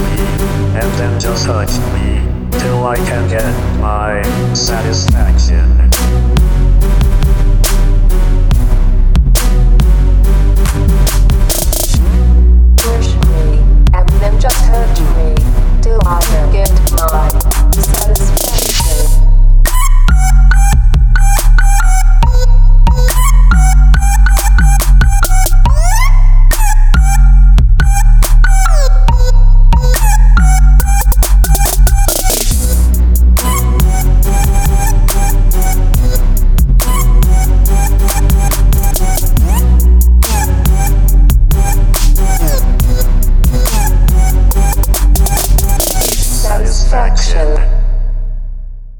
Me, and then just hurt me, till I can get my satisfaction.